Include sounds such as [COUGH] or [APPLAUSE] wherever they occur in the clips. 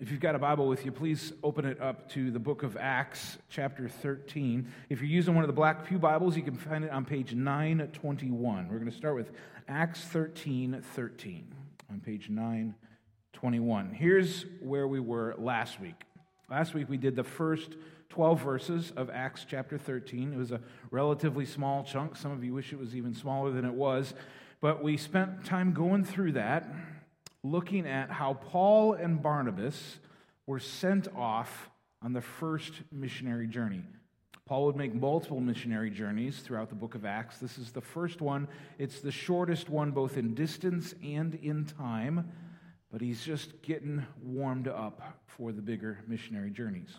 If you've got a Bible with you, please open it up to the book of Acts, chapter 13. If you're using one of the Black Pew Bibles, you can find it on page 921. We're going to start with Acts 13 13 on page 921. Here's where we were last week. Last week we did the first 12 verses of Acts chapter 13. It was a relatively small chunk. Some of you wish it was even smaller than it was. But we spent time going through that looking at how Paul and Barnabas were sent off on the first missionary journey. Paul would make multiple missionary journeys throughout the book of Acts. This is the first one. It's the shortest one, both in distance and in time, but he's just getting warmed up for the bigger missionary journeys.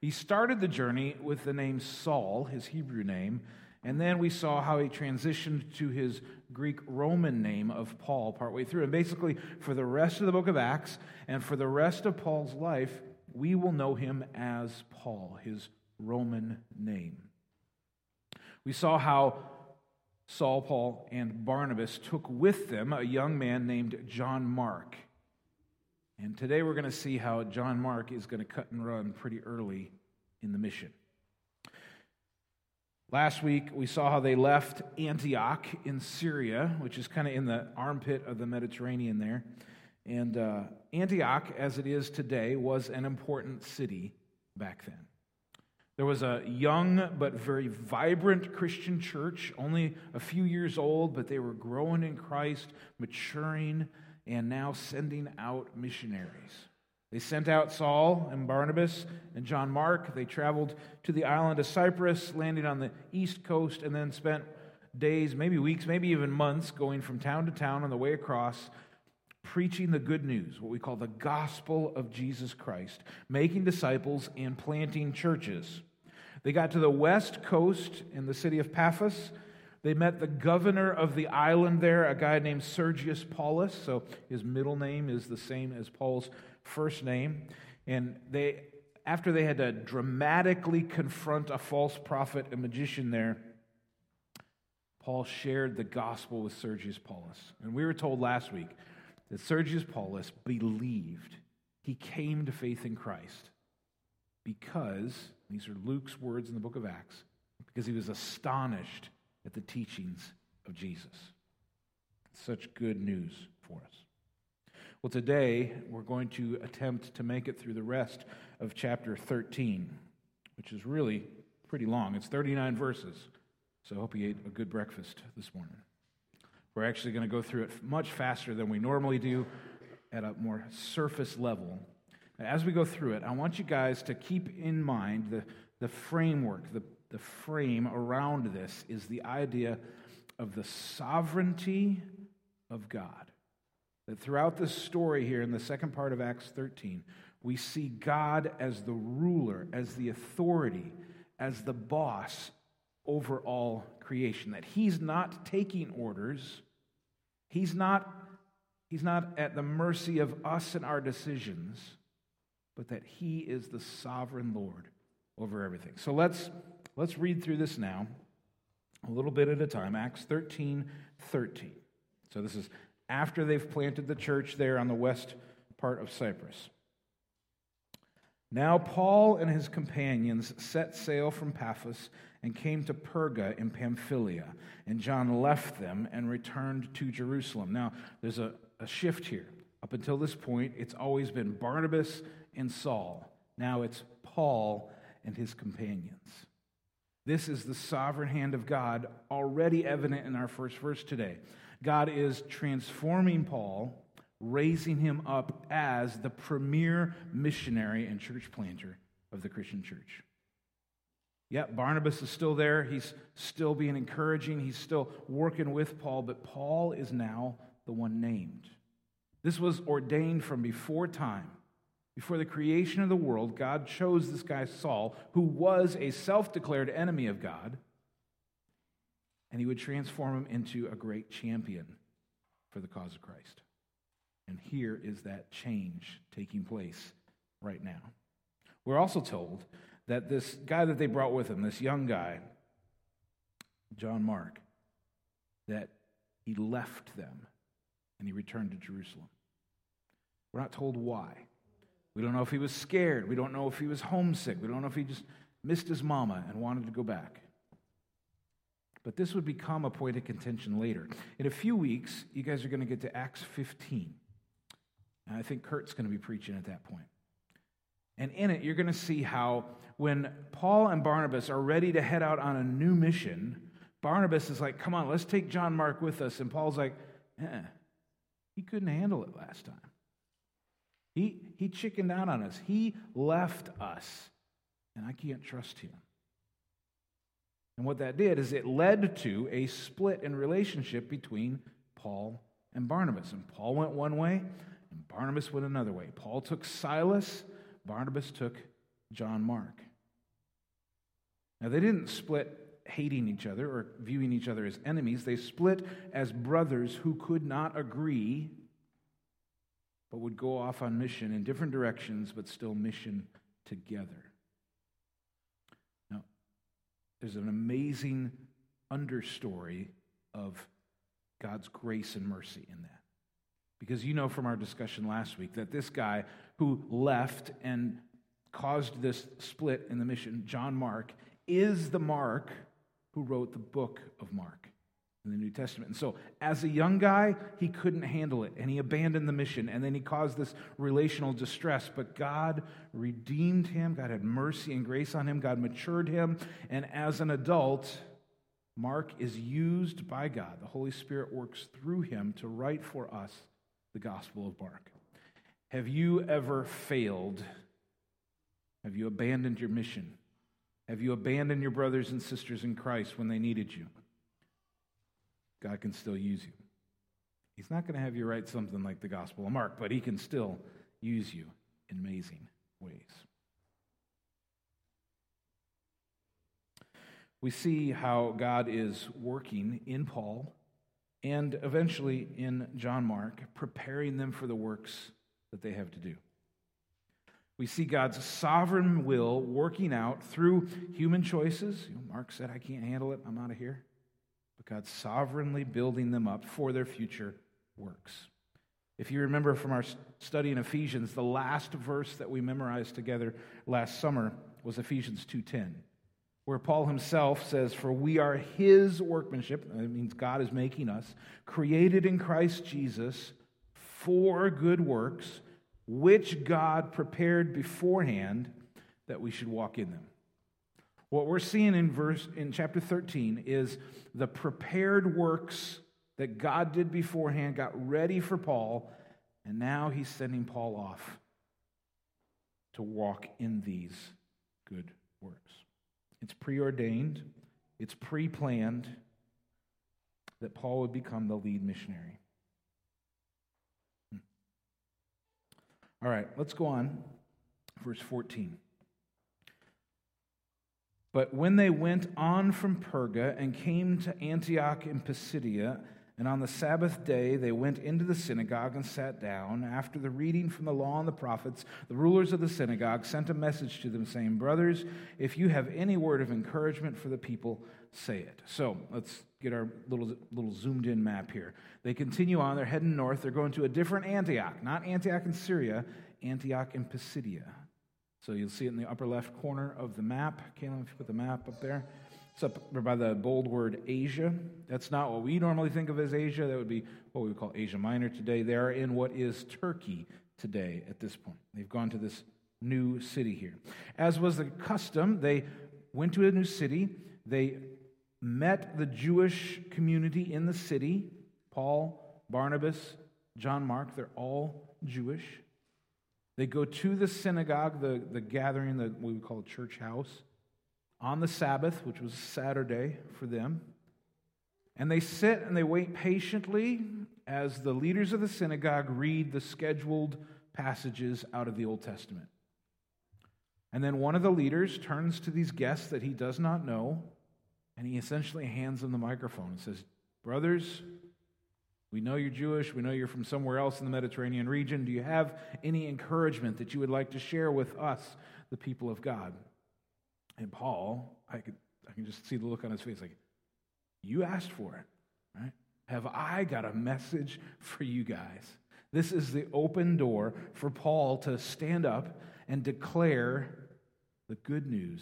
He started the journey with the name Saul, his Hebrew name, and then we saw how he transitioned to his Greek Roman name of Paul partway through. And basically, for the rest of the book of Acts and for the rest of Paul's life, we will know him as Paul, his Roman name. We saw how Saul, Paul, and Barnabas took with them a young man named John Mark. And today we're going to see how John Mark is going to cut and run pretty early in the mission. Last week, we saw how they left Antioch in Syria, which is kind of in the armpit of the Mediterranean there. And uh, Antioch, as it is today, was an important city back then. There was a young but very vibrant Christian church, only a few years old, but they were growing in Christ, maturing, and now sending out missionaries. They sent out Saul and Barnabas and John Mark. They traveled to the island of Cyprus, landing on the east coast, and then spent days, maybe weeks, maybe even months going from town to town on the way across, preaching the good news, what we call the gospel of Jesus Christ, making disciples and planting churches. They got to the west coast in the city of Paphos. They met the governor of the island there, a guy named Sergius Paulus. So his middle name is the same as Paul's first name. And they, after they had to dramatically confront a false prophet, a magician there, Paul shared the gospel with Sergius Paulus. And we were told last week that Sergius Paulus believed. He came to faith in Christ because, these are Luke's words in the book of Acts, because he was astonished at the teachings of Jesus. Such good news for us. Well, today we're going to attempt to make it through the rest of chapter 13, which is really pretty long. It's 39 verses, so I hope you ate a good breakfast this morning. We're actually going to go through it much faster than we normally do at a more surface level. As we go through it, I want you guys to keep in mind the, the framework, the, the frame around this is the idea of the sovereignty of God. That throughout this story here in the second part of Acts 13, we see God as the ruler, as the authority, as the boss over all creation. That He's not taking orders, He's not, he's not at the mercy of us and our decisions, but that He is the sovereign Lord over everything. So let's, let's read through this now, a little bit at a time. Acts 13 13. So this is after they've planted the church there on the west part of Cyprus. Now, Paul and his companions set sail from Paphos and came to Perga in Pamphylia, and John left them and returned to Jerusalem. Now, there's a, a shift here. Up until this point, it's always been Barnabas and Saul. Now it's Paul and his companions. This is the sovereign hand of God already evident in our first verse today. God is transforming Paul, raising him up as the premier missionary and church planter of the Christian church. Yet Barnabas is still there. He's still being encouraging. He's still working with Paul, but Paul is now the one named. This was ordained from before time. Before the creation of the world, God chose this guy, Saul, who was a self declared enemy of God and he would transform him into a great champion for the cause of Christ. And here is that change taking place right now. We're also told that this guy that they brought with him, this young guy, John Mark, that he left them and he returned to Jerusalem. We're not told why. We don't know if he was scared. We don't know if he was homesick. We don't know if he just missed his mama and wanted to go back. But this would become a point of contention later. In a few weeks, you guys are going to get to Acts 15. And I think Kurt's going to be preaching at that point. And in it, you're going to see how when Paul and Barnabas are ready to head out on a new mission, Barnabas is like, come on, let's take John Mark with us. And Paul's like, eh, he couldn't handle it last time. He, he chickened out on us. He left us, and I can't trust him. And what that did is it led to a split in relationship between Paul and Barnabas. And Paul went one way, and Barnabas went another way. Paul took Silas, Barnabas took John Mark. Now, they didn't split hating each other or viewing each other as enemies, they split as brothers who could not agree but would go off on mission in different directions, but still mission together. There's an amazing understory of God's grace and mercy in that. Because you know from our discussion last week that this guy who left and caused this split in the mission, John Mark, is the Mark who wrote the book of Mark in the New Testament. And so, as a young guy, he couldn't handle it and he abandoned the mission and then he caused this relational distress. But God redeemed him, God had mercy and grace on him, God matured him. And as an adult, Mark is used by God. The Holy Spirit works through him to write for us the Gospel of Mark. Have you ever failed? Have you abandoned your mission? Have you abandoned your brothers and sisters in Christ when they needed you? God can still use you. He's not going to have you write something like the Gospel of Mark, but he can still use you in amazing ways. We see how God is working in Paul and eventually in John Mark, preparing them for the works that they have to do. We see God's sovereign will working out through human choices. Mark said, I can't handle it. I'm out of here but God sovereignly building them up for their future works. If you remember from our study in Ephesians, the last verse that we memorized together last summer was Ephesians 2:10, where Paul himself says, "For we are his workmanship, that means God is making us, created in Christ Jesus for good works, which God prepared beforehand that we should walk in them." What we're seeing in verse in chapter 13 is the prepared works that God did beforehand got ready for Paul, and now he's sending Paul off to walk in these good works. It's preordained, it's pre-planned that Paul would become the lead missionary. Hmm. All right, let's go on. Verse 14. But when they went on from Perga and came to Antioch in Pisidia, and on the Sabbath day they went into the synagogue and sat down. After the reading from the law and the prophets, the rulers of the synagogue sent a message to them, saying, Brothers, if you have any word of encouragement for the people, say it. So let's get our little, little zoomed in map here. They continue on, they're heading north, they're going to a different Antioch, not Antioch in Syria, Antioch in Pisidia. So you'll see it in the upper left corner of the map. Caleb, if you put the map up there. It's up by the bold word Asia. That's not what we normally think of as Asia. That would be what we would call Asia Minor today. They are in what is Turkey today at this point. They've gone to this new city here. As was the custom, they went to a new city. They met the Jewish community in the city. Paul, Barnabas, John Mark, they're all Jewish. They go to the synagogue, the, the gathering, the, what we call church house, on the Sabbath, which was Saturday for them. And they sit and they wait patiently as the leaders of the synagogue read the scheduled passages out of the Old Testament. And then one of the leaders turns to these guests that he does not know, and he essentially hands them the microphone and says, Brothers, we know you're Jewish. We know you're from somewhere else in the Mediterranean region. Do you have any encouragement that you would like to share with us, the people of God? And Paul, I, could, I can just see the look on his face like, You asked for it, right? Have I got a message for you guys This is the open door for Paul to stand up and declare the good news,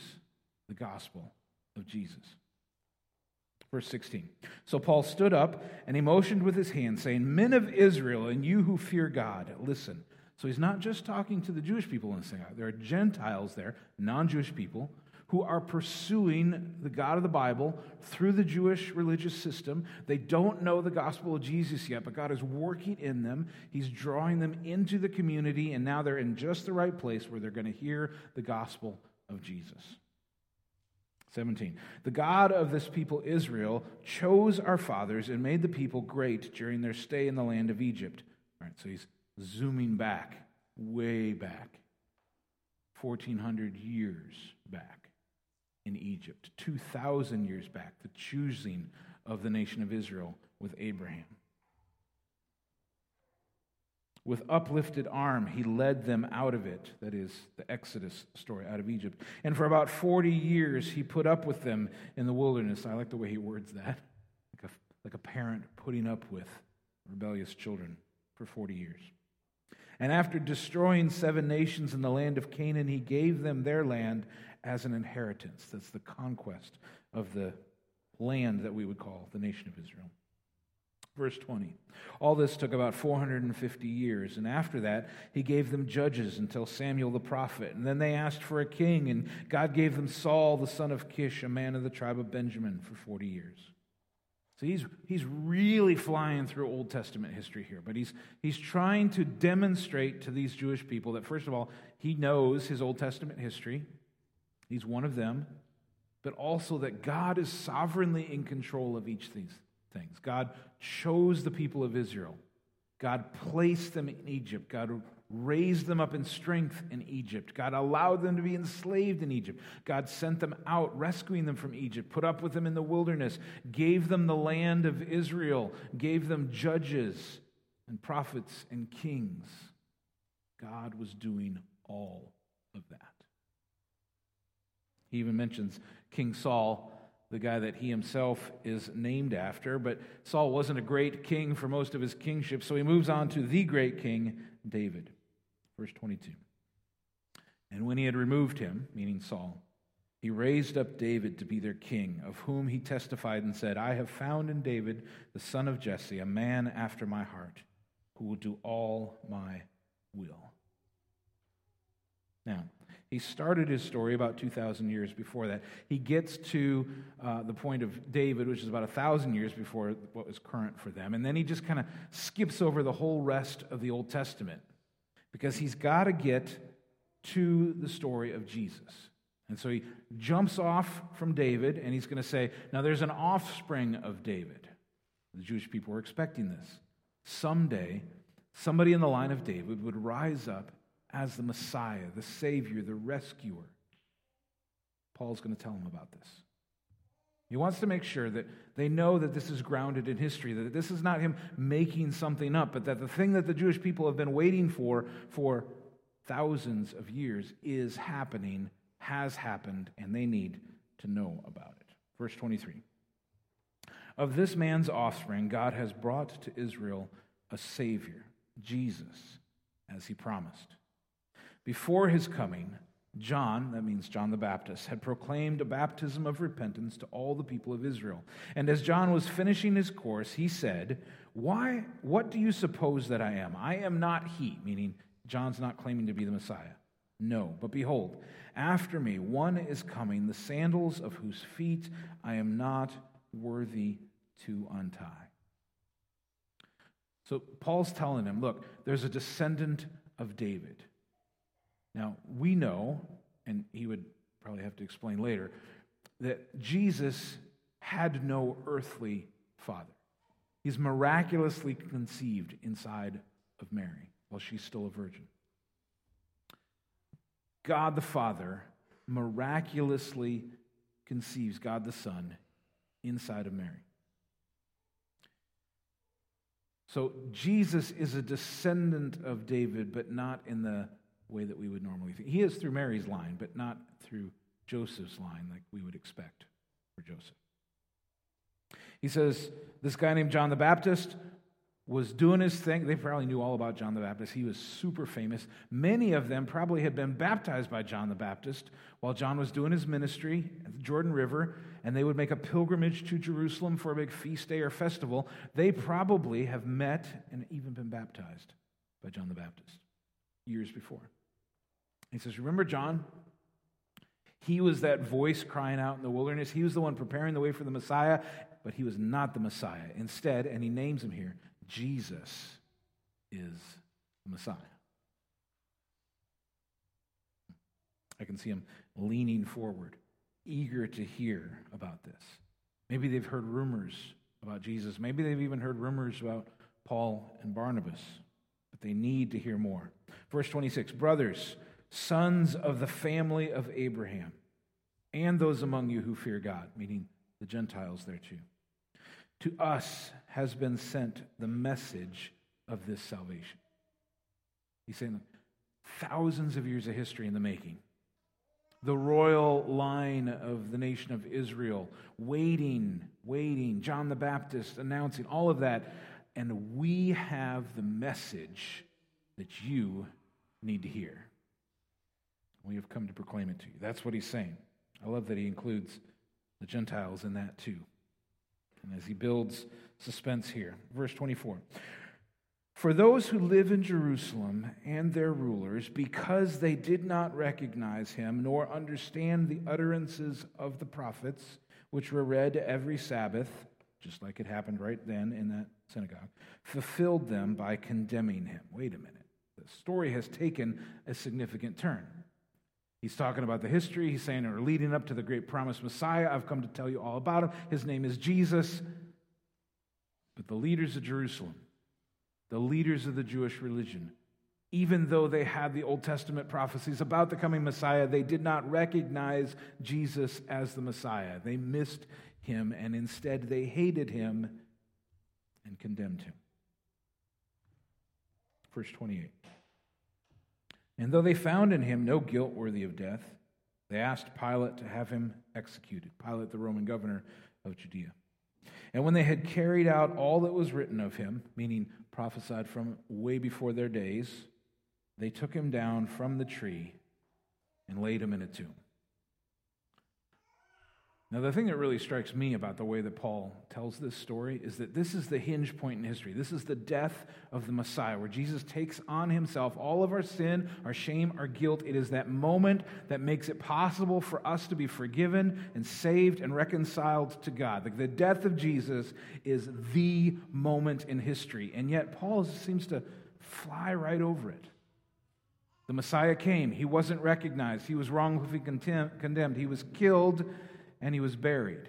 the gospel of Jesus. Verse 16. So Paul stood up and he motioned with his hand, saying, Men of Israel, and you who fear God, listen. So he's not just talking to the Jewish people in the synagogue. There are Gentiles there, non Jewish people, who are pursuing the God of the Bible through the Jewish religious system. They don't know the gospel of Jesus yet, but God is working in them. He's drawing them into the community, and now they're in just the right place where they're going to hear the gospel of Jesus. 17. The God of this people, Israel, chose our fathers and made the people great during their stay in the land of Egypt. All right, so he's zooming back, way back, 1,400 years back in Egypt, 2,000 years back, the choosing of the nation of Israel with Abraham. With uplifted arm, he led them out of it. That is the Exodus story out of Egypt. And for about 40 years, he put up with them in the wilderness. I like the way he words that. Like a, like a parent putting up with rebellious children for 40 years. And after destroying seven nations in the land of Canaan, he gave them their land as an inheritance. That's the conquest of the land that we would call the nation of Israel. Verse 20. All this took about 450 years, and after that, he gave them judges until Samuel the prophet. And then they asked for a king, and God gave them Saul the son of Kish, a man of the tribe of Benjamin, for 40 years. So he's, he's really flying through Old Testament history here, but he's, he's trying to demonstrate to these Jewish people that, first of all, he knows his Old Testament history, he's one of them, but also that God is sovereignly in control of each of these things. God chose the people of Israel. God placed them in Egypt. God raised them up in strength in Egypt. God allowed them to be enslaved in Egypt. God sent them out, rescuing them from Egypt, put up with them in the wilderness, gave them the land of Israel, gave them judges and prophets and kings. God was doing all of that. He even mentions King Saul the guy that he himself is named after. But Saul wasn't a great king for most of his kingship, so he moves on to the great king, David. Verse 22. And when he had removed him, meaning Saul, he raised up David to be their king, of whom he testified and said, I have found in David, the son of Jesse, a man after my heart, who will do all my will. Now, he started his story about 2,000 years before that. He gets to uh, the point of David, which is about 1,000 years before what was current for them. And then he just kind of skips over the whole rest of the Old Testament because he's got to get to the story of Jesus. And so he jumps off from David and he's going to say, Now there's an offspring of David. The Jewish people were expecting this. Someday, somebody in the line of David would rise up as the Messiah, the Savior, the rescuer. Paul's going to tell them about this. He wants to make sure that they know that this is grounded in history, that this is not him making something up, but that the thing that the Jewish people have been waiting for for thousands of years is happening, has happened, and they need to know about it. Verse 23 Of this man's offspring, God has brought to Israel a Savior, Jesus, as he promised. Before his coming, John, that means John the Baptist, had proclaimed a baptism of repentance to all the people of Israel. And as John was finishing his course, he said, Why, what do you suppose that I am? I am not he, meaning John's not claiming to be the Messiah. No, but behold, after me one is coming, the sandals of whose feet I am not worthy to untie. So Paul's telling him, Look, there's a descendant of David. Now, we know, and he would probably have to explain later, that Jesus had no earthly father. He's miraculously conceived inside of Mary while she's still a virgin. God the Father miraculously conceives God the Son inside of Mary. So Jesus is a descendant of David, but not in the way that we would normally think. He is through Mary's line, but not through Joseph's line like we would expect for Joseph. He says, This guy named John the Baptist, was doing his thing. They probably knew all about John the Baptist. He was super famous. Many of them probably had been baptized by John the Baptist while John was doing his ministry at the Jordan River, and they would make a pilgrimage to Jerusalem for a big feast day or festival. They probably have met and even been baptized by John the Baptist years before. He says, Remember John? He was that voice crying out in the wilderness. He was the one preparing the way for the Messiah, but he was not the Messiah. Instead, and he names him here, Jesus is the Messiah. I can see him leaning forward, eager to hear about this. Maybe they've heard rumors about Jesus. Maybe they've even heard rumors about Paul and Barnabas, but they need to hear more. Verse 26 Brothers, sons of the family of Abraham, and those among you who fear God, meaning the Gentiles there too. To us has been sent the message of this salvation. He's saying thousands of years of history in the making. The royal line of the nation of Israel, waiting, waiting, John the Baptist announcing all of that. And we have the message that you need to hear. We have come to proclaim it to you. That's what he's saying. I love that he includes the Gentiles in that too. And as he builds suspense here, verse 24 For those who live in Jerusalem and their rulers, because they did not recognize him nor understand the utterances of the prophets, which were read every Sabbath, just like it happened right then in that synagogue, fulfilled them by condemning him. Wait a minute. The story has taken a significant turn. He's talking about the history. He's saying, we're leading up to the great promised Messiah. I've come to tell you all about him. His name is Jesus. But the leaders of Jerusalem, the leaders of the Jewish religion, even though they had the Old Testament prophecies about the coming Messiah, they did not recognize Jesus as the Messiah. They missed him, and instead they hated him and condemned him. Verse 28. And though they found in him no guilt worthy of death, they asked Pilate to have him executed, Pilate, the Roman governor of Judea. And when they had carried out all that was written of him, meaning prophesied from way before their days, they took him down from the tree and laid him in a tomb. Now, the thing that really strikes me about the way that Paul tells this story is that this is the hinge point in history. This is the death of the Messiah, where Jesus takes on himself all of our sin, our shame, our guilt. It is that moment that makes it possible for us to be forgiven and saved and reconciled to God. The death of Jesus is the moment in history. And yet, Paul seems to fly right over it. The Messiah came, he wasn't recognized, he was wrongfully condemned, he was killed and he was buried.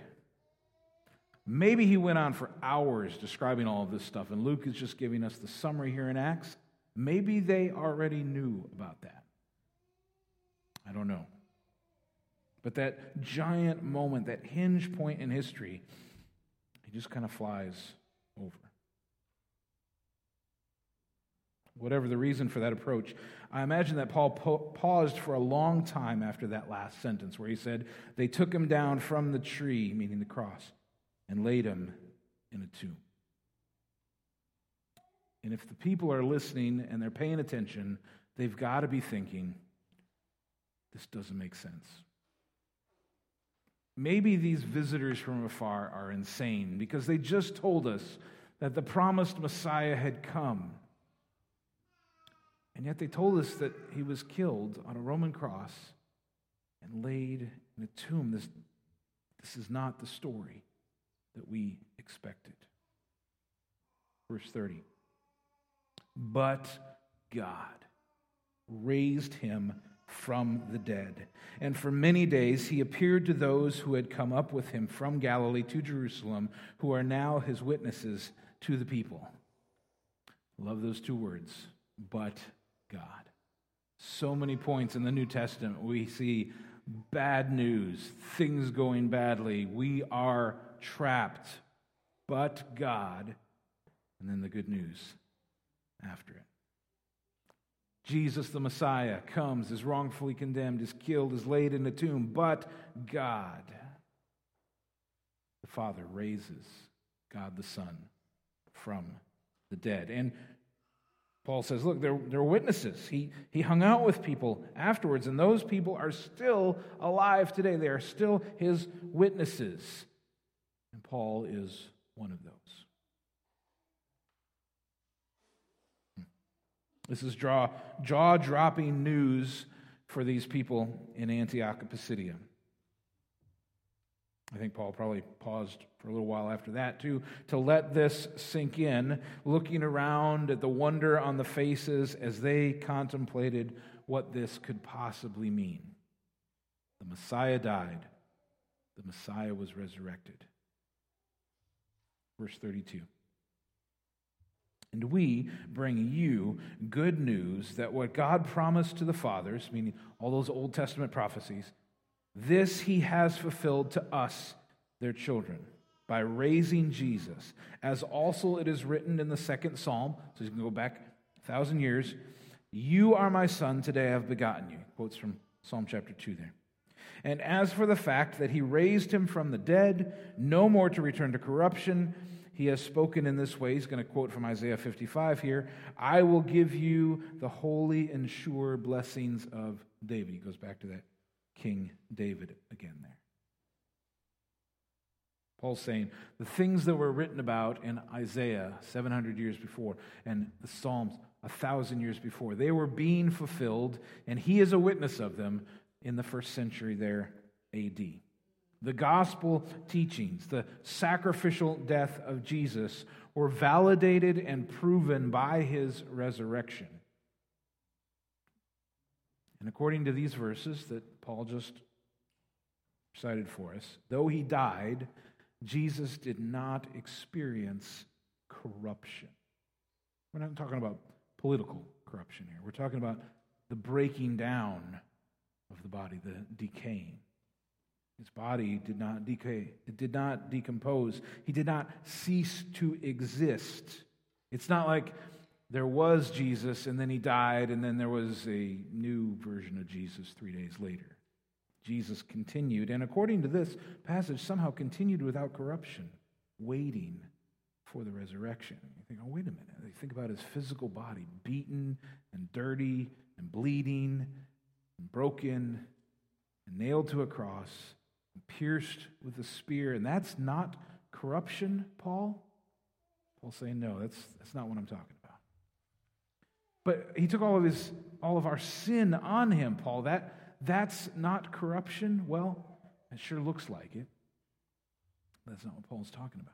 Maybe he went on for hours describing all of this stuff, and Luke is just giving us the summary here in Acts. Maybe they already knew about that. I don't know. But that giant moment, that hinge point in history, he just kind of flies over. Whatever the reason for that approach, I imagine that Paul po- paused for a long time after that last sentence where he said, They took him down from the tree, meaning the cross, and laid him in a tomb. And if the people are listening and they're paying attention, they've got to be thinking, This doesn't make sense. Maybe these visitors from afar are insane because they just told us that the promised Messiah had come. And yet they told us that he was killed on a Roman cross and laid in a tomb. This, this is not the story that we expected. Verse 30. But God raised him from the dead. And for many days he appeared to those who had come up with him from Galilee to Jerusalem, who are now his witnesses to the people. Love those two words. But God. So many points in the New Testament we see bad news, things going badly. We are trapped, but God. And then the good news after it. Jesus, the Messiah, comes, is wrongfully condemned, is killed, is laid in a tomb, but God, the Father, raises God the Son from the dead. And Paul says, look, they're, they're witnesses. He, he hung out with people afterwards, and those people are still alive today. They are still his witnesses. And Paul is one of those. Hmm. This is jaw dropping news for these people in Antioch of Pisidia. I think Paul probably paused for a little while after that, too, to let this sink in, looking around at the wonder on the faces as they contemplated what this could possibly mean. The Messiah died, the Messiah was resurrected. Verse 32. And we bring you good news that what God promised to the fathers, meaning all those Old Testament prophecies, this he has fulfilled to us, their children, by raising Jesus, as also it is written in the second psalm. So you can go back a thousand years. You are my son, today I have begotten you. Quotes from Psalm chapter 2 there. And as for the fact that he raised him from the dead, no more to return to corruption, he has spoken in this way. He's going to quote from Isaiah 55 here I will give you the holy and sure blessings of David. He goes back to that King David again there. Paul's saying the things that were written about in Isaiah 700 years before and the Psalms a thousand years before, they were being fulfilled, and he is a witness of them in the first century there, AD. The gospel teachings, the sacrificial death of Jesus, were validated and proven by his resurrection. And according to these verses that Paul just cited for us, though he died, Jesus did not experience corruption. We're not talking about political corruption here. We're talking about the breaking down of the body, the decaying. His body did not decay, it did not decompose. He did not cease to exist. It's not like there was Jesus and then he died, and then there was a new version of Jesus three days later. Jesus continued, and according to this passage, somehow continued without corruption, waiting for the resurrection. You think, oh, wait a minute. They think about his physical body, beaten and dirty and bleeding and broken and nailed to a cross and pierced with a spear. And that's not corruption, Paul? Paul's saying, no, that's, that's not what I'm talking. But he took all of his all of our sin on him, Paul. That that's not corruption. Well, it sure looks like it. That's not what Paul's talking about.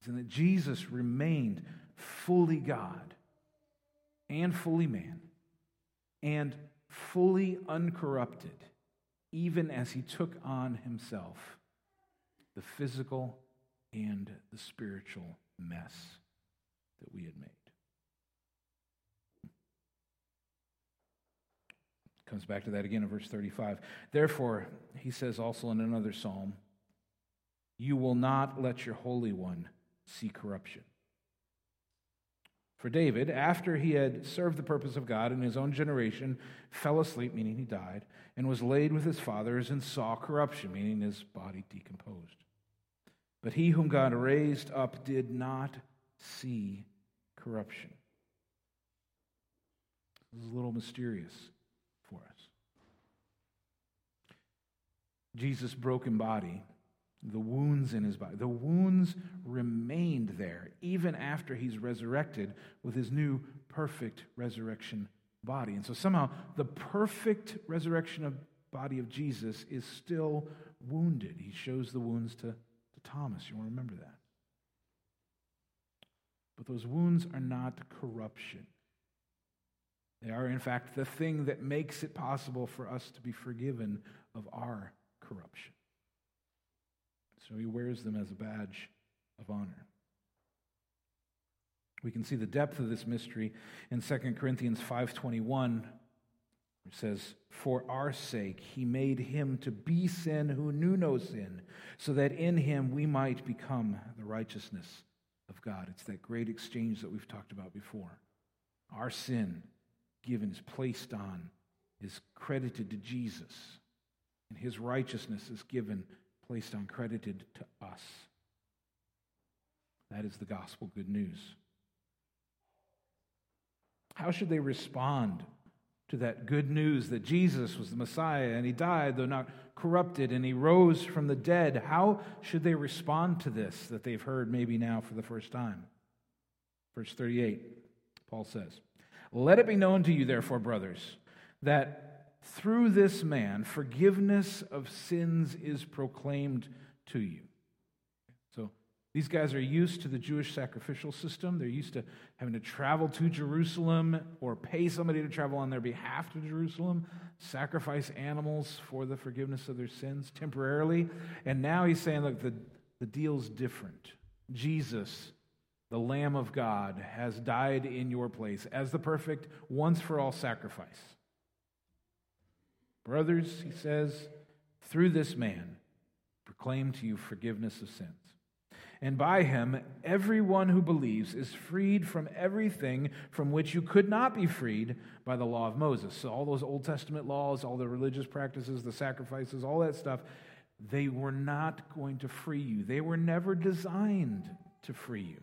It's in that Jesus remained fully God and fully man and fully uncorrupted, even as he took on himself the physical and the spiritual mess that we had made. Comes back to that again in verse 35. Therefore, he says also in another psalm, You will not let your Holy One see corruption. For David, after he had served the purpose of God in his own generation, fell asleep, meaning he died, and was laid with his fathers and saw corruption, meaning his body decomposed. But he whom God raised up did not see corruption. This is a little mysterious Jesus' broken body, the wounds in his body, the wounds remained there even after he's resurrected with his new perfect resurrection body. And so somehow the perfect resurrection of body of Jesus is still wounded. He shows the wounds to, to Thomas. You want to remember that. But those wounds are not corruption. They are, in fact, the thing that makes it possible for us to be forgiven of our corruption. So he wears them as a badge of honor. We can see the depth of this mystery in 2 Corinthians 5:21. It says, "For our sake he made him to be sin who knew no sin, so that in him we might become the righteousness of God." It's that great exchange that we've talked about before. Our sin given, is placed on, is credited to Jesus. And his righteousness is given, placed on, credited to us. That is the gospel good news. How should they respond to that good news that Jesus was the Messiah and he died, though not corrupted, and he rose from the dead? How should they respond to this that they've heard maybe now for the first time? Verse 38, Paul says, Let it be known to you, therefore, brothers, that through this man forgiveness of sins is proclaimed to you. So these guys are used to the Jewish sacrificial system. They're used to having to travel to Jerusalem or pay somebody to travel on their behalf to Jerusalem, sacrifice animals for the forgiveness of their sins temporarily. And now he's saying, look, the, the deal's different. Jesus, the Lamb of God, has died in your place as the perfect, once for all sacrifice. Brothers, he says, through this man, proclaim to you forgiveness of sins. And by him, everyone who believes is freed from everything from which you could not be freed by the law of Moses. So, all those Old Testament laws, all the religious practices, the sacrifices, all that stuff, they were not going to free you. They were never designed to free you,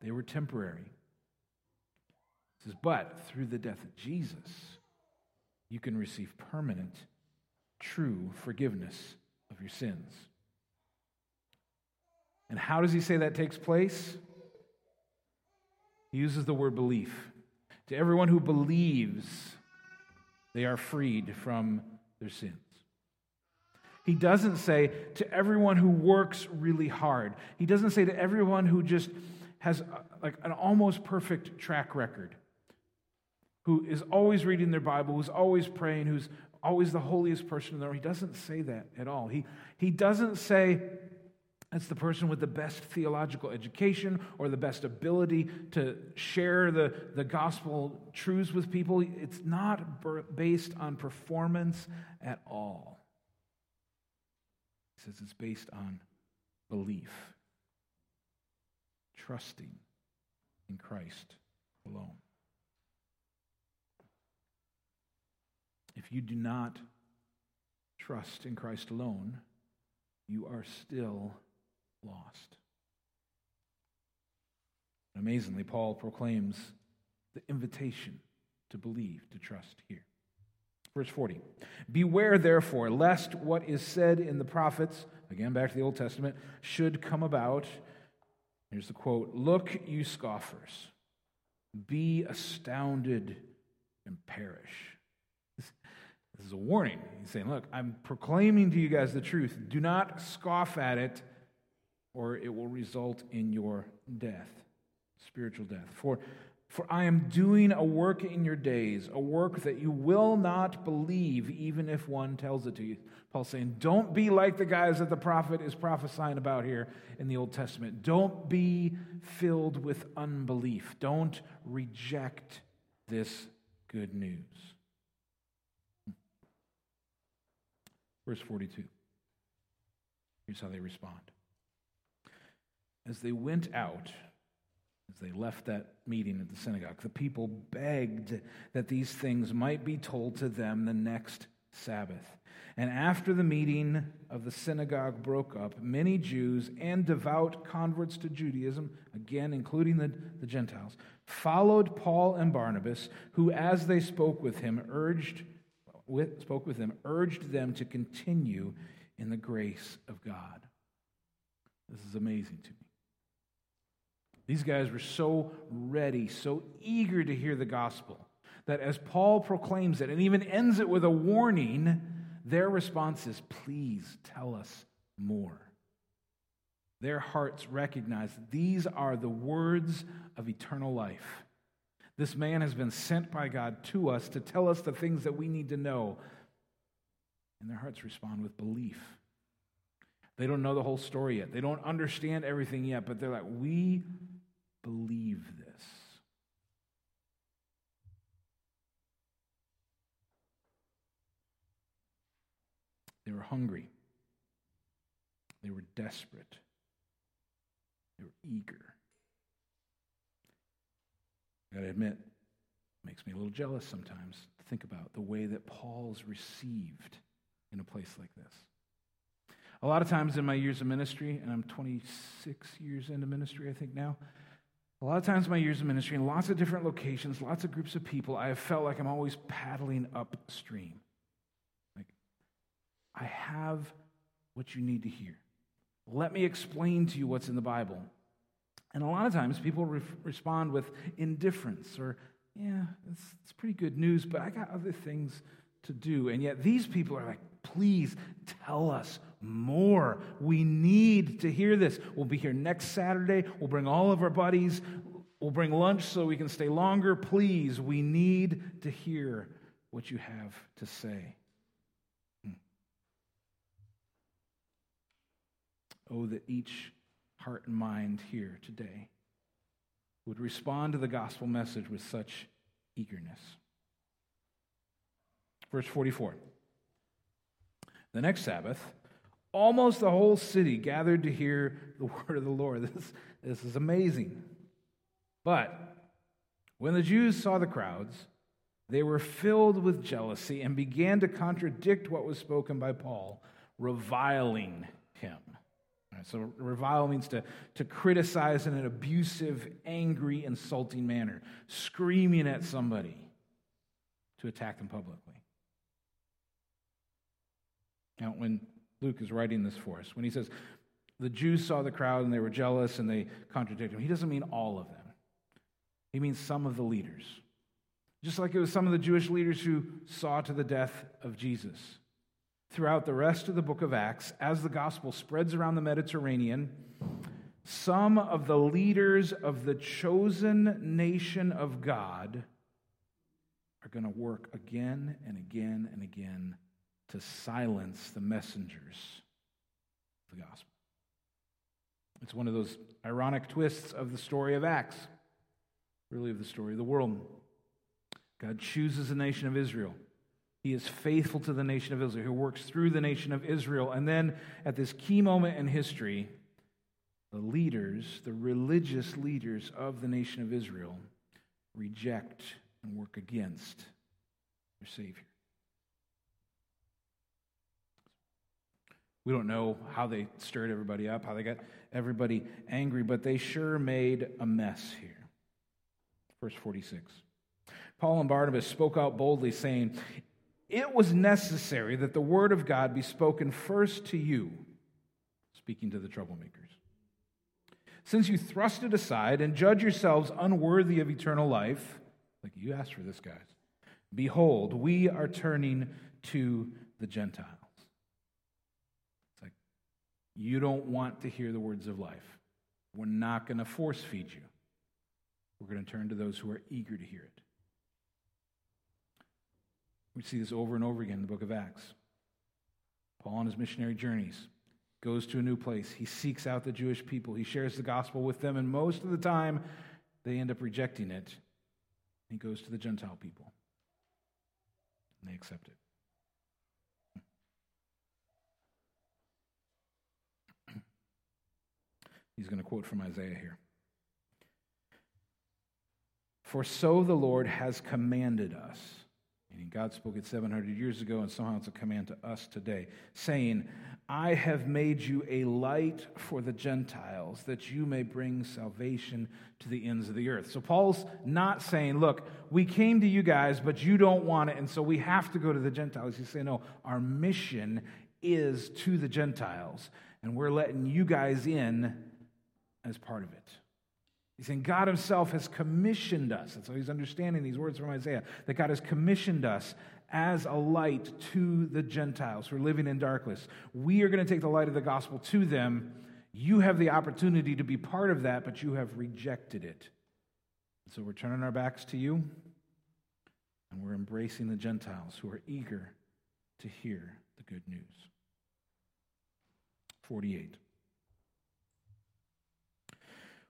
they were temporary. It says, but through the death of Jesus, you can receive permanent, true forgiveness of your sins. And how does he say that takes place? He uses the word belief. To everyone who believes, they are freed from their sins. He doesn't say to everyone who works really hard. He doesn't say to everyone who just has uh, like an almost perfect track record, who is always reading their Bible, who's always praying, who's always the holiest person in the world. He doesn't say that at all. He, he doesn't say it's the person with the best theological education or the best ability to share the, the gospel truths with people. It's not based on performance at all. He says it's based on belief, trusting in Christ alone. If you do not trust in Christ alone, you are still lost. Amazingly, Paul proclaims the invitation to believe, to trust here. Verse 40 Beware, therefore, lest what is said in the prophets, again back to the Old Testament, should come about. Here's the quote Look, you scoffers, be astounded and perish. This, is a warning. He's saying, Look, I'm proclaiming to you guys the truth. Do not scoff at it or it will result in your death, spiritual death. For, for I am doing a work in your days, a work that you will not believe, even if one tells it to you. Paul's saying, don't be like the guys that the prophet is prophesying about here in the Old Testament. Don't be filled with unbelief. Don't reject this good news. Verse 42. Here's how they respond as they went out, as they left that meeting at the synagogue, the people begged that these things might be told to them the next Sabbath. And after the meeting of the synagogue broke up, many Jews and devout converts to Judaism, again including the, the Gentiles, followed Paul and Barnabas, who, as they spoke with him, urged with, spoke with them, urged them to continue in the grace of God. This is amazing to me. These guys were so ready, so eager to hear the gospel, that as Paul proclaims it and even ends it with a warning, their response is, Please tell us more. Their hearts recognize these are the words of eternal life. This man has been sent by God to us to tell us the things that we need to know. And their hearts respond with belief. They don't know the whole story yet. They don't understand everything yet, but they're like, we believe this. They were hungry. They were desperate. They were eager. I gotta admit, it makes me a little jealous sometimes to think about the way that Paul's received in a place like this. A lot of times in my years of ministry, and I'm 26 years into ministry, I think now, a lot of times in my years of ministry, in lots of different locations, lots of groups of people, I have felt like I'm always paddling upstream. Like, I have what you need to hear. Let me explain to you what's in the Bible. And a lot of times people re- respond with indifference or, yeah, it's, it's pretty good news, but I got other things to do. And yet these people are like, please tell us more. We need to hear this. We'll be here next Saturday. We'll bring all of our buddies. We'll bring lunch so we can stay longer. Please, we need to hear what you have to say. Hmm. Oh, that each heart and mind here today would respond to the gospel message with such eagerness. Verse 44. The next Sabbath, almost the whole city gathered to hear the [LAUGHS] word of the Lord. This, this is amazing. But when the Jews saw the crowds, they were filled with jealousy and began to contradict what was spoken by Paul, reviling him. So, revile means to, to criticize in an abusive, angry, insulting manner, screaming at somebody to attack them publicly. Now, when Luke is writing this for us, when he says the Jews saw the crowd and they were jealous and they contradicted him, he doesn't mean all of them. He means some of the leaders. Just like it was some of the Jewish leaders who saw to the death of Jesus. Throughout the rest of the book of Acts, as the gospel spreads around the Mediterranean, some of the leaders of the chosen nation of God are going to work again and again and again to silence the messengers of the gospel. It's one of those ironic twists of the story of Acts, really, of the story of the world. God chooses the nation of Israel. He is faithful to the nation of Israel, He works through the nation of Israel. And then at this key moment in history, the leaders, the religious leaders of the nation of Israel, reject and work against their Savior. We don't know how they stirred everybody up, how they got everybody angry, but they sure made a mess here. Verse 46. Paul and Barnabas spoke out boldly, saying, It was necessary that the word of God be spoken first to you, speaking to the troublemakers. Since you thrust it aside and judge yourselves unworthy of eternal life, like you asked for this, guys, behold, we are turning to the Gentiles. It's like, you don't want to hear the words of life. We're not going to force feed you. We're going to turn to those who are eager to hear it. We see this over and over again in the book of Acts. Paul on his missionary journeys goes to a new place. He seeks out the Jewish people. He shares the gospel with them, and most of the time, they end up rejecting it. He goes to the Gentile people, and they accept it. [CLEARS THROAT] He's going to quote from Isaiah here. For so the Lord has commanded us. God spoke it 700 years ago, and somehow it's a command to us today, saying, I have made you a light for the Gentiles, that you may bring salvation to the ends of the earth. So Paul's not saying, Look, we came to you guys, but you don't want it, and so we have to go to the Gentiles. He's saying, No, our mission is to the Gentiles, and we're letting you guys in as part of it. He's saying God Himself has commissioned us. And so he's understanding these words from Isaiah that God has commissioned us as a light to the Gentiles who are living in darkness. We are going to take the light of the gospel to them. You have the opportunity to be part of that, but you have rejected it. So we're turning our backs to you, and we're embracing the Gentiles who are eager to hear the good news. 48.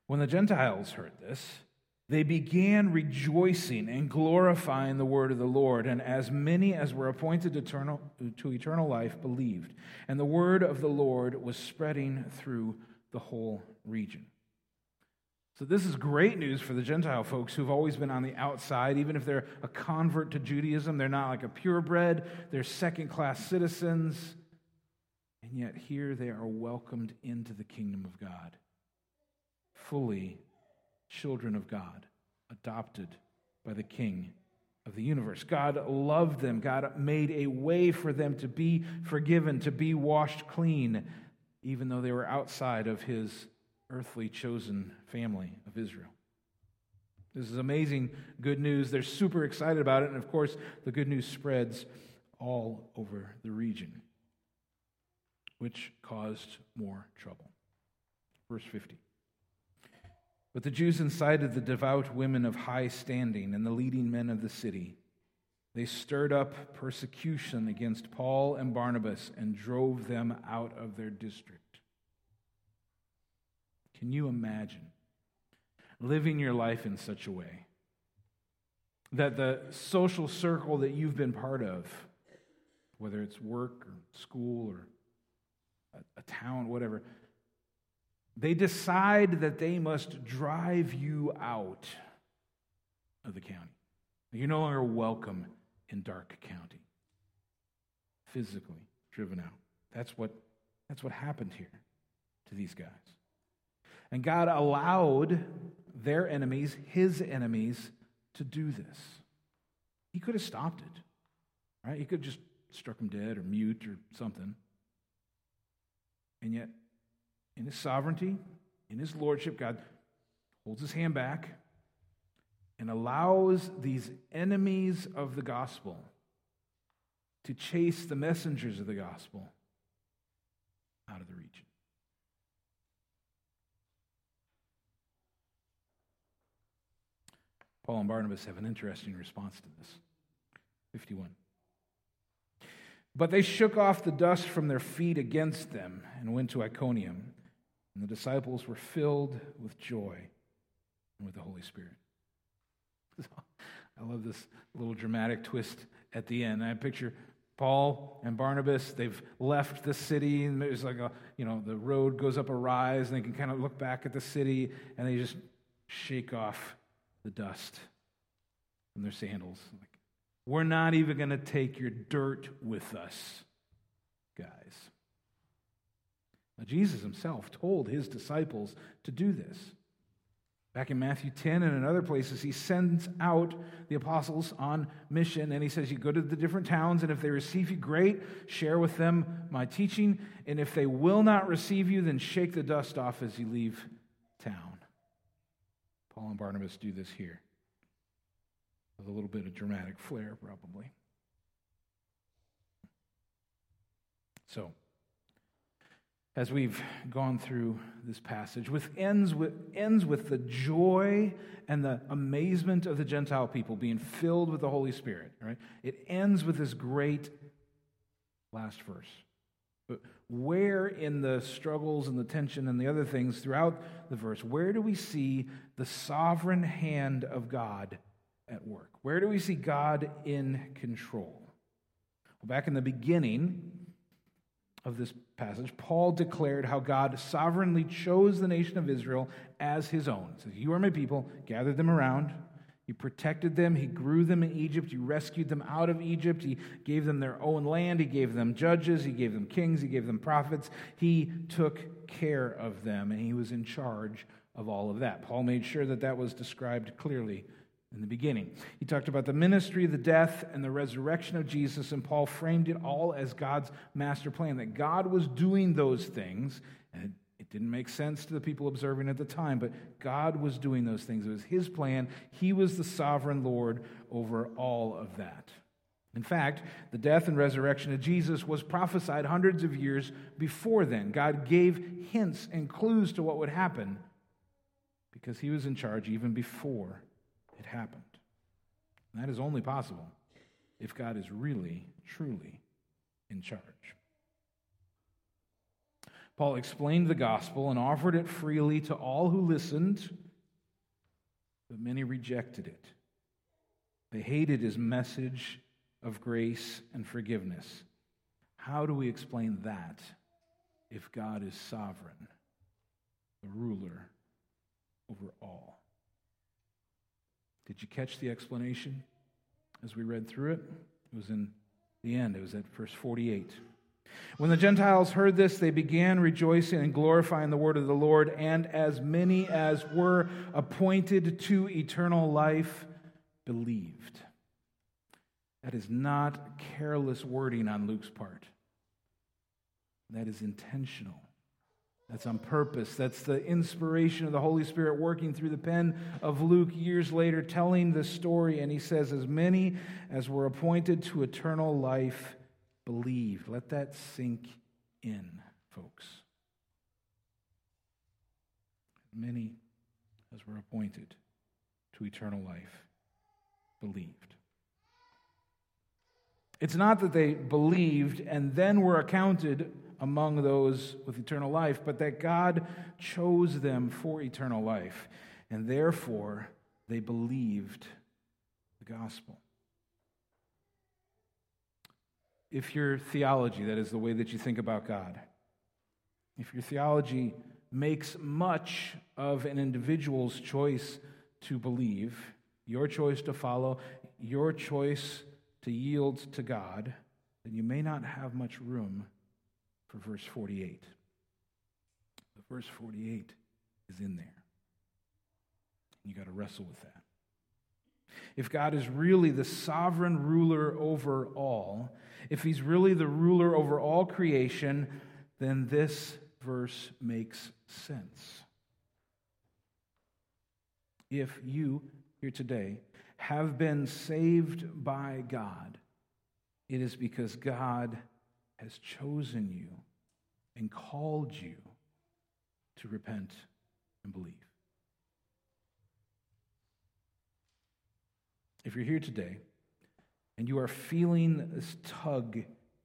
When the Gentiles heard this, they began rejoicing and glorifying the word of the Lord, and as many as were appointed to eternal, to eternal life believed. And the word of the Lord was spreading through the whole region. So, this is great news for the Gentile folks who've always been on the outside. Even if they're a convert to Judaism, they're not like a purebred, they're second class citizens. And yet here they are welcomed into the kingdom of God, fully children of God, adopted by the King of the universe. God loved them. God made a way for them to be forgiven, to be washed clean, even though they were outside of his earthly chosen family of Israel. This is amazing good news. They're super excited about it. And of course, the good news spreads all over the region, which caused more trouble. Verse 50. But the Jews incited the devout women of high standing and the leading men of the city. They stirred up persecution against Paul and Barnabas and drove them out of their district. Can you imagine living your life in such a way that the social circle that you've been part of, whether it's work or school or a, town, whatever, they decide that they must drive you out of the county. You're no longer welcome in Darke County. Physically driven out. That's what, that's what happened here to these guys. And God allowed their enemies, his enemies, to do this. He could have stopped it, right? He could have just struck them dead or mute or something. And yet, in his sovereignty, in his lordship, God holds his hand back and allows these enemies of the gospel to chase the messengers of the gospel out of the region. Paul and Barnabas have an interesting response to this. 51. But they shook off the dust from their feet against them and went to Iconium. And the disciples were filled with joy and with the Holy Spirit. [LAUGHS] I love this little dramatic twist at the end. I picture Paul and Barnabas, they've left the city, and there's like a, you know, the road goes up a rise, and they can kind of look back at the city, and they just shake off the dust from their sandals. Like, we're not even going to take your dirt with us, guys. Jesus himself told his disciples to do this. Back in Matthew 10 and in other places, he sends out the apostles on mission and he says, You go to the different towns, and if they receive you, great, share with them my teaching. And if they will not receive you, then shake the dust off as you leave town. Paul and Barnabas do this here with a little bit of dramatic flair, probably. So, as we've gone through this passage, with ends with ends with the joy and the amazement of the Gentile people being filled with the Holy Spirit. Right? It ends with this great last verse. But where in the struggles and the tension and the other things throughout the verse, where do we see the sovereign hand of God at work? Where do we see God in control? Well, back in the beginning of this passage, Paul declared how God sovereignly chose the nation of Israel as his own. He says, You are my people, gathered them around he protected them. He grew them in Egypt. He rescued them out of Egypt. He gave them their own land. He gave them judges. He gave them kings. He gave them prophets. He took care of them, and he was in charge of all of that. Paul made sure that that was described clearly in the beginning. He talked about the ministry, the death, and the resurrection of Jesus, and Paul framed it all as God's master plan that God was doing those things, and it didn't make sense to the people observing at the time, but God was doing those things. It was His plan. He was the sovereign Lord over all of that. In fact, the death and resurrection of Jesus was prophesied hundreds of years before then. God gave hints and clues to what would happen because He was in charge even before it happened. And that is only possible if God is really, truly in charge. Paul explained the gospel and offered it freely to all who listened, but many rejected it. They hated his message of grace and forgiveness. How do we explain that if God is sovereign, the ruler over all? Did you catch the explanation as we read through it? It was in the end, it was at verse 48. When the Gentiles heard this, they began rejoicing and glorifying the word of the Lord, and as many as were appointed to eternal life believed. That is not careless wording on Luke's part, that is intentional. That's on purpose. That's the inspiration of the Holy Spirit working through the pen of Luke years later, telling the story. And he says, As many as were appointed to eternal life believed. Let that sink in, folks. Many as were appointed to eternal life believed. It's not that they believed and then were accounted among those with eternal life, but that God chose them for eternal life, and therefore they believed the gospel. If your theology, that is the way that you think about God, if your theology makes much of an individual's choice to believe, your choice to follow, your choice to yield to God, then you may not have much room for verse 48. But verse 48 is in there. You got to wrestle with that. If God is really the sovereign ruler over all, if he's really the ruler over all creation, then this verse makes sense. If you here today have been saved by God, it is because God has chosen you and called you to repent and believe. If you're here today and you are feeling this tug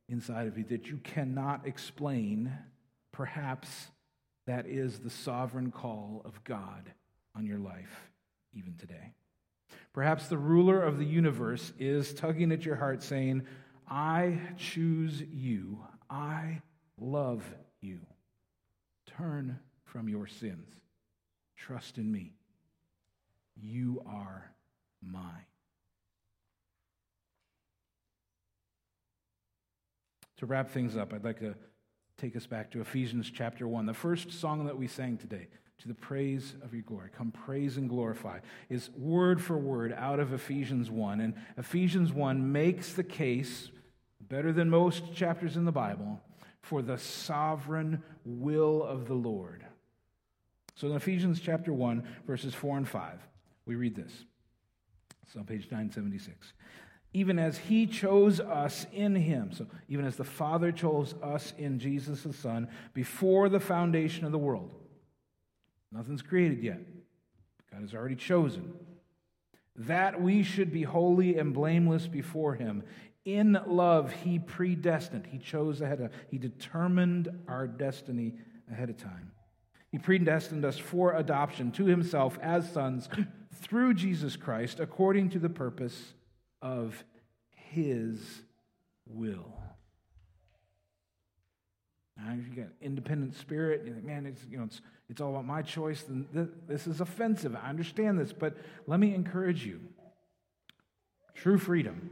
inside of you that you cannot explain, perhaps that is the sovereign call of God on your life even today. Perhaps the ruler of the universe is tugging at your heart, saying, I choose you. I love you. Turn from your sins. Trust in me. You are mine. To wrap things up, I'd like to take us back to Ephesians chapter 1, the first song that we sang today, to the praise of your glory. Come praise and glorify, is word for word out of Ephesians 1. And Ephesians 1 makes the case better than most chapters in the Bible, for the sovereign will of the Lord. So in Ephesians chapter 1, verses 4 and 5, we read this. It's on page 976. Even as he chose us in him, so even as the Father chose us in Jesus the Son before the foundation of the world. Nothing's created yet. God has already chosen. That we should be holy and blameless before him. In love, he predestined. He chose ahead of, he determined our destiny ahead of time. He predestined us for adoption to himself as sons through Jesus Christ according to the purpose of his will. Now, if you got independent spirit, you think, man, it's, you know, it's, it's all about my choice, then this is offensive. I understand this, but let me encourage you. True freedom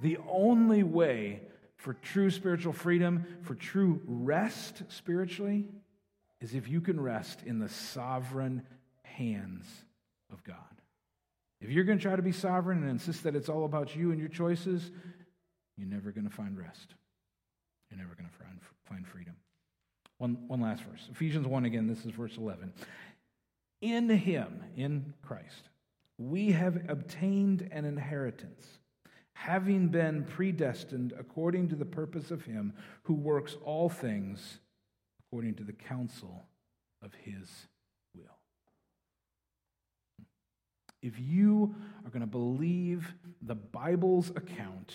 the only way for true spiritual freedom, for true rest spiritually, is if you can rest in the sovereign hands of God. If you're going to try to be sovereign and insist that it's all about you and your choices, you're never going to find rest. You're never going to find, freedom. One, one last verse Ephesians 1 again, this is verse 11. In him, in Christ, we have obtained an inheritance having been predestined according to the purpose of Him who works all things according to the counsel of His will. If you are going to believe the Bible's account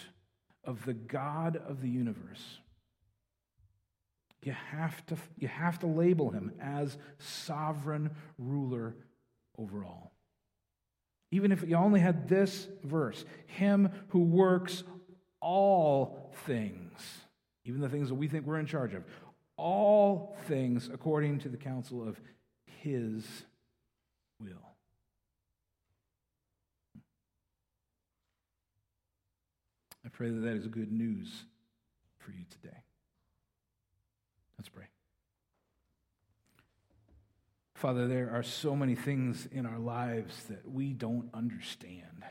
of the God of the universe, you have to, you have to label him as sovereign ruler over all. Even if you only had this verse, Him who works all things, even the things that we think we're in charge of, all things according to the counsel of His will. I pray that that is good news for you today. Let's pray. Father, there are so many things in our lives that we don't understand.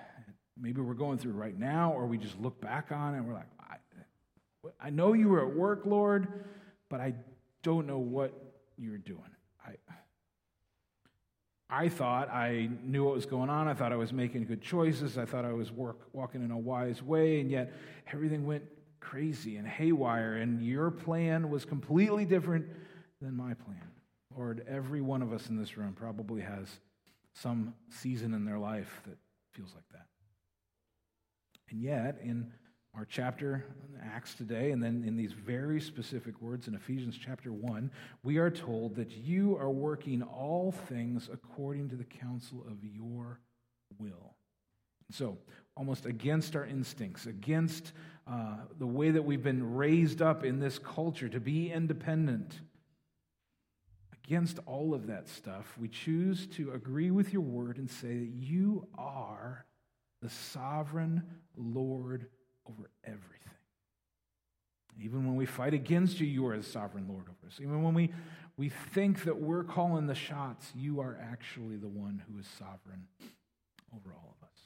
Maybe we're going through right now, or we just look back on it and we're like, I, I know you were at work, Lord, but I don't know what you're doing. I, I thought I knew what was going on. I thought I was making good choices. I thought I was work, walking in a wise way, and yet everything went crazy and haywire, and your plan was completely different than my plan. Lord, every one of us in this room probably has some season in their life that feels like that. And yet, in our chapter Acts today, and then in these very specific words in Ephesians chapter 1, we are told that you are working all things according to the counsel of your will. So, almost against our instincts, against uh, the way that we've been raised up in this culture to be independent, against all of that stuff, we choose to agree with your word and say that you are the sovereign Lord over everything. Even when we fight against you, you are the sovereign Lord over us. Even when we, we think that we're calling the shots, you are actually the one who is sovereign over all of us.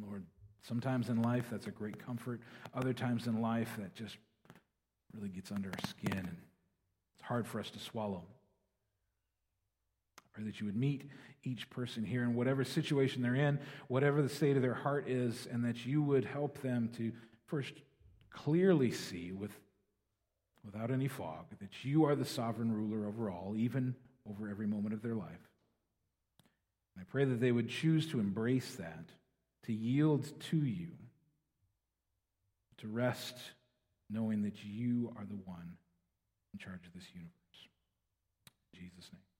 Lord, sometimes in life that's a great comfort. Other times in life that just really gets under our skin it's hard for us to swallow. I pray that you would meet each person here in whatever situation they're in, whatever the state of their heart is, and that you would help them to first clearly see with, without any fog that you are the sovereign ruler over all, even over every moment of their life. And I pray that they would choose to embrace that, to yield to you, to rest knowing that you are the one in charge of this universe. In Jesus' name.